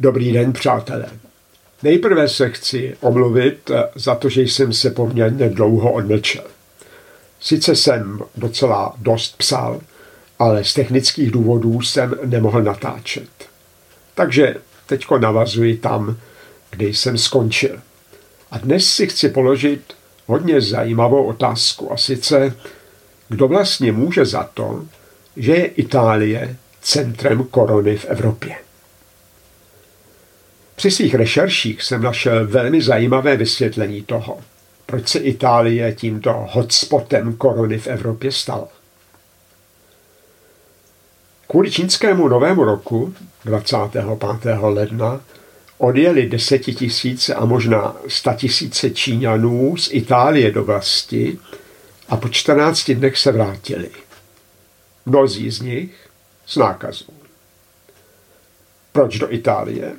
Dobrý den, přátelé. Nejprve se chci omluvit za to, že jsem se poměrně dlouho odmlčel. Sice jsem docela dost psal, ale z technických důvodů jsem nemohl natáčet. Takže teďko navazuji tam, kde jsem skončil. A dnes si chci položit hodně zajímavou otázku a sice, kdo vlastně může za to, že je Itálie centrem korony v Evropě. Při svých rešerších jsem našel velmi zajímavé vysvětlení toho, proč se Itálie tímto hotspotem korony v Evropě stala. Kvůli čínskému novému roku 25. ledna odjeli desetitisíce a možná statisíce Číňanů z Itálie do vlasti a po 14 dnech se vrátili. Mnozí z nich s nákazou. Proč do Itálie?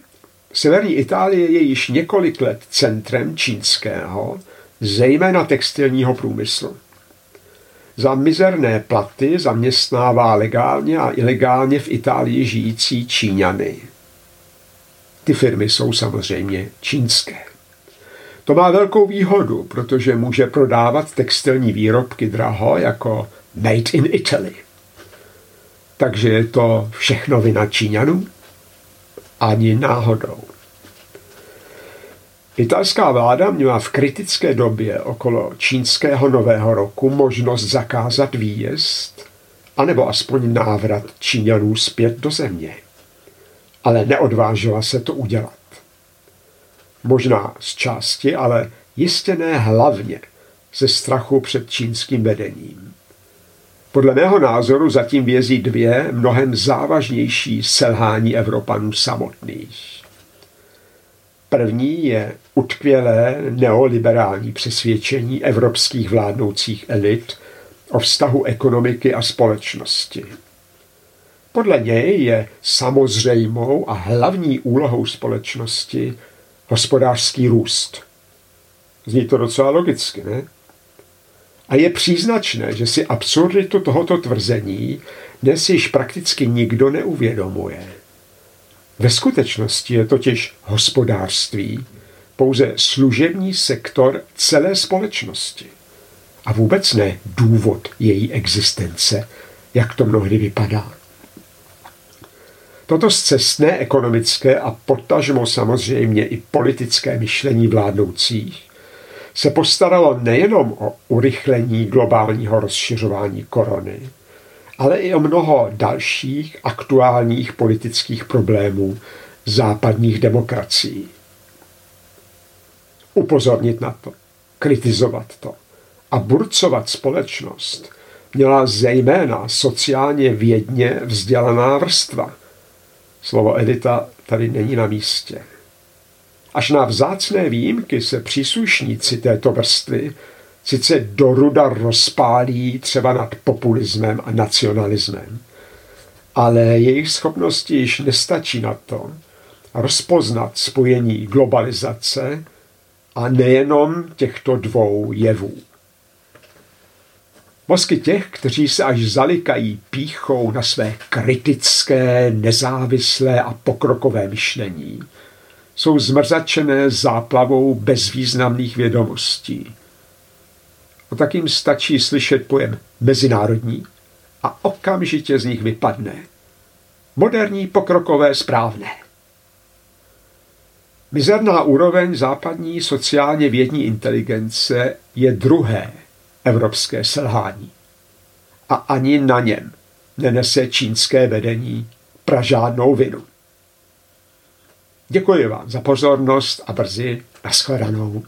Severní Itálie je již několik let centrem čínského, zejména textilního průmyslu. Za mizerné platy zaměstnává legálně a ilegálně v Itálii žijící Číňany. Ty firmy jsou samozřejmě čínské. To má velkou výhodu, protože může prodávat textilní výrobky draho jako made in Italy. Takže je to všechno vina Číňanů? Ani náhodou. Italská vláda měla v kritické době okolo čínského nového roku možnost zakázat výjezd, anebo aspoň návrat Číňanů zpět do země. Ale neodvážila se to udělat. Možná z části, ale jistě ne hlavně ze strachu před čínským vedením. Podle mého názoru zatím vězí dvě mnohem závažnější selhání Evropanů samotných. První je utkvělé neoliberální přesvědčení evropských vládnoucích elit o vztahu ekonomiky a společnosti. Podle něj je samozřejmou a hlavní úlohou společnosti hospodářský růst. Zní to docela logicky, ne? A je příznačné, že si absurditu tohoto tvrzení dnes již prakticky nikdo neuvědomuje. Ve skutečnosti je totiž hospodářství pouze služební sektor celé společnosti a vůbec ne důvod její existence, jak to mnohdy vypadá. Toto zcestné ekonomické a potažmo samozřejmě i politické myšlení vládnoucích se postaralo nejenom o urychlení globálního rozšiřování korony, ale i o mnoho dalších aktuálních politických problémů západních demokracií. Upozornit na to, kritizovat to a burcovat společnost měla zejména sociálně vědně vzdělaná vrstva. Slovo edita tady není na místě. Až na vzácné výjimky se příslušníci této vrstvy sice doruda rozpálí třeba nad populismem a nacionalismem, ale jejich schopnosti již nestačí na to rozpoznat spojení globalizace a nejenom těchto dvou jevů. Mozky těch, kteří se až zalikají píchou na své kritické, nezávislé a pokrokové myšlení, jsou zmrzačené záplavou bezvýznamných vědomostí, No tak jim stačí slyšet pojem mezinárodní a okamžitě z nich vypadne. Moderní, pokrokové, správné. Mizerná úroveň západní sociálně vědní inteligence je druhé evropské selhání. A ani na něm nenese čínské vedení pražádnou vinu. Děkuji vám za pozornost a brzy nashledanou.